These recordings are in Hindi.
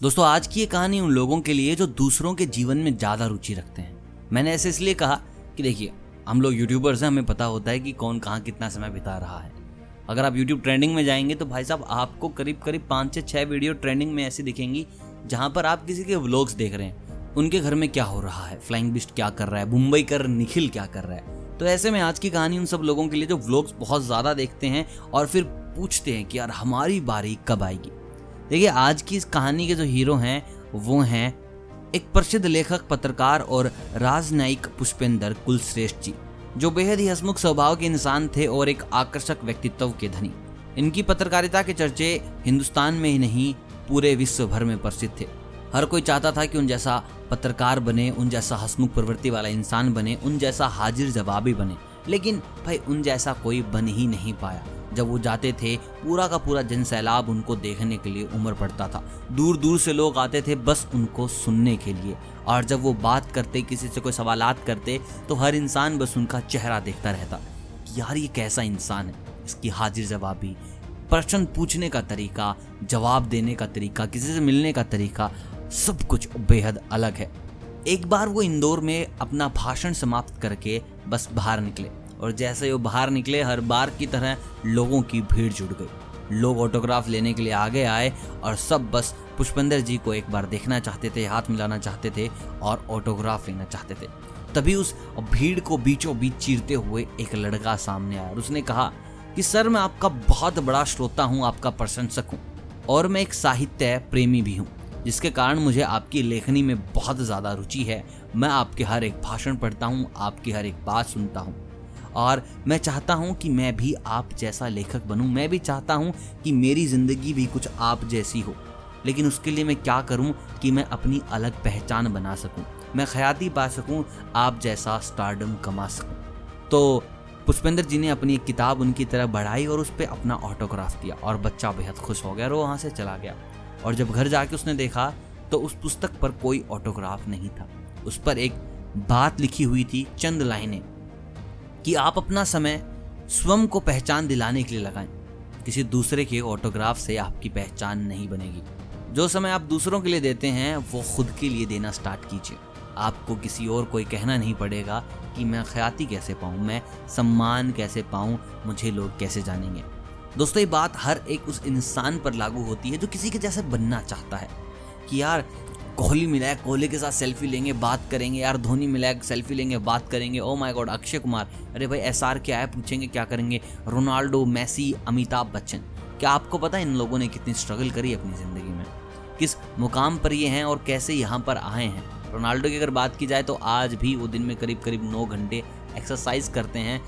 दोस्तों, आज की ये कहानी उन लोगों के लिए जो दूसरों के जीवन में ज़्यादा रुचि रखते हैं। मैंने ऐसे इसलिए कहा कि देखिए, हम लोग यूट्यूबर्स हैं, हमें पता होता है कि कौन कहाँ कितना समय बिता रहा है। अगर आप यूट्यूब ट्रेंडिंग में जाएँगे तो भाई साहब, आपको करीब करीब पाँच से छः वीडियो ट्रेंडिंग में ऐसी दिखेंगी जहाँ पर आप किसी के व्लॉग्स देख रहे हैं। उनके घर में क्या हो रहा है? फ्लाइंग बिस्ट क्या कर रहा है? मुंबई कर निखिल क्या कर रहा है? तो ऐसे में आज की कहानी उन सब लोगों के लिए जो व्लॉग्स बहुत ज़्यादा देखते हैं और फिर पूछते हैं कि यार, हमारी बारी कब आएगी? देखिए, आज की इस कहानी के जो हीरो हैं, वो हैं एक प्रसिद्ध लेखक, पत्रकार और राजनयिक पुष्पेंद्र कुलश्रेष्ठ जी, जो बेहद ही हसमुख स्वभाव के इंसान थे और एक आकर्षक व्यक्तित्व के धनी। इनकी पत्रकारिता के चर्चे हिंदुस्तान में ही नहीं, पूरे विश्व भर में प्रसिद्ध थे। हर कोई चाहता था कि उन जैसा पत्रकार बने, उन जैसा हसमुख प्रवृत्ति वाला इंसान बने, उन जैसा हाजिर जवाबी बने, लेकिन भाई, उन जैसा कोई बन ही नहीं पाया। जब वो जाते थे, पूरा का पूरा जन सैलाब उनको देखने के लिए उम्र पड़ता था। दूर दूर से लोग आते थे बस उनको सुनने के लिए। और जब वो बात करते, किसी से कोई सवालात करते तो हर इंसान बस उनका चेहरा देखता रहता। यार, ये कैसा इंसान है? इसकी हाजिर जवाबी। प्रश्न पूछने का तरीका, जवाब देने का तरीका, किसी से मिलने का तरीका, सब कुछ बेहद अलग है। एक बार वो इंदौर में अपना भाषण समाप्त करके बस बाहर निकले। और जैसे ही वो बाहर निकले, हर बार की तरह लोगों की भीड़ जुट गई। लोग ऑटोग्राफ लेने के लिए आगे आए और सब बस पुष्पेंद्र जी को एक बार देखना चाहते थे, हाथ मिलाना चाहते थे और ऑटोग्राफ लेना चाहते थे। तभी उस भीड़ को बीचों बीच चीरते हुए एक लड़का सामने आया और उसने कहा कि, सर, मैं आपका बहुत बड़ा श्रोता हूँ, आपका प्रशंसक हूँ और मैं एक साहित्य प्रेमी भी हूँ, जिसके कारण मुझे आपकी लेखनी में बहुत ज़्यादा रुचि है। मैं आपके हर एक भाषण पढ़ता हूँ, आपकी हर एक बात सुनता हूँ। और मैं चाहता हूँ कि मैं भी आप जैसा लेखक बनूँ। मैं भी चाहता हूँ कि मेरी ज़िंदगी भी कुछ आप जैसी हो। लेकिन उसके लिए मैं क्या करूँ कि मैं अपनी अलग पहचान बना सकूँ? मैं ख्याति पा सकूँ, आप जैसा स्टारडम कमा सकूँ। तो पुष्पेंद्र जी ने अपनी एक किताब उनकी तरफ़ बढ़ाई और उस पर अपना ऑटोग्राफ दिया और बच्चा बेहद खुश हो गया और वहाँ से चला गया। और जब घर जाके उसने देखा तो उस पुस्तक पर कोई ऑटोग्राफ नहीं था। उस पर एक बात लिखी हुई थी, चंद लाइनें। कि आप अपना समय स्वयं को पहचान दिलाने के लिए लगाएँ। किसी दूसरे के ऑटोग्राफ से आपकी पहचान नहीं बनेगी। जो समय आप दूसरों के लिए देते हैं, वो खुद के लिए देना स्टार्ट कीजिए। आपको किसी और कोई कहना नहीं पड़ेगा कि मैं ख्याति कैसे पाऊँ, मैं सम्मान कैसे पाऊँ, मुझे लोग कैसे जानेंगे। दोस्तों, ये बात हर एक उस इंसान पर लागू होती है जो किसी के जैसे बनना चाहता है। कि यार कोहली मिला है, कोहली के साथ सेल्फी लेंगे, बात करेंगे, यार धोनी मिला है सेल्फी लेंगे, बात करेंगे। Oh my God Akshay Kumar, अरे भाई एस आर क्या है, पूछेंगे क्या करेंगे? Ronaldo, Messi, Amitabh Bachchan. क्या आपको पता है इन लोगों ने कितनी स्ट्रगल करी अपनी ज़िंदगी में? किस मुकाम पर ये हैं और कैसे यहाँ पर आए हैं? रोनाल्डो की अगर बात की जाए तो आज भी वो दिन में करीब करीब नौ घंटे एक्सरसाइज करते हैं।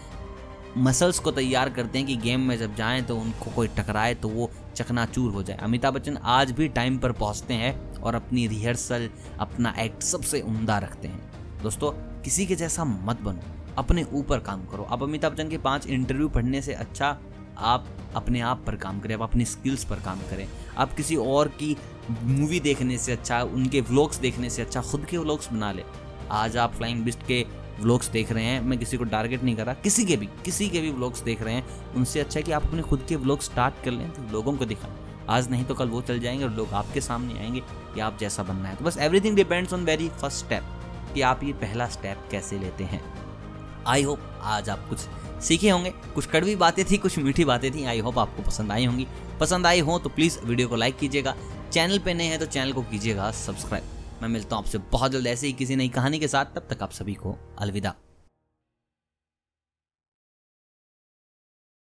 मसल्स को तैयार करते हैं कि गेम में जब जाएँ तो उनको कोई टकराए तो वो चकनाचूर हो जाए। अमिताभ बच्चन आज भी टाइम पर पहुँचते हैं। और अपनी रिहर्सल, अपना एक्ट सबसे उमदा रखते हैं। दोस्तों, किसी के जैसा मत बनो। अपने ऊपर काम करो। अब अमिताभ बच्चन के पाँच इंटरव्यू पढ़ने से अच्छा आप अपने आप पर काम करें, आप अपनी स्किल्स पर काम करें। आप किसी और की मूवी देखने से अच्छा उनके व्लॉग्स देखने से अच्छा खुद के व्लॉग्स बना ले। आज आप फ्लाइंग बिस्ट के व्लॉग्स देख रहे हैं, मैं किसी को टारगेट नहीं कर रहा। किसी के भी, किसी के भी व्लॉग्स देख रहे हैं, उनसे अच्छा है कि आप अपने खुद के व्लॉग स्टार्ट कर लें तो लोगों को दिखाएँ। आज नहीं तो कल वो चल जाएँगे और लोग आपके सामने आएँगे कि आप जैसा बनना है। तो बस everything depends on very first step कि आप ये पहला स्टेप कैसे लेते हैं। आई होप आज आप कुछ सीखे होंगे, कुछ कड़वी बातें थी, कुछ मीठी बातें थी आई होप आपको पसंद आई होंगी। पसंद आई हो तो प्लीज़ वीडियो को लाइक कीजिएगा। चैनल पे नए हैं तो चैनल को कीजिएगा सब्सक्राइब मैं मिलता हूँ आपसे बहुत जल्द ऐसे ही किसी नई कहानी के साथ। तब तक आप सभी को अलविदा।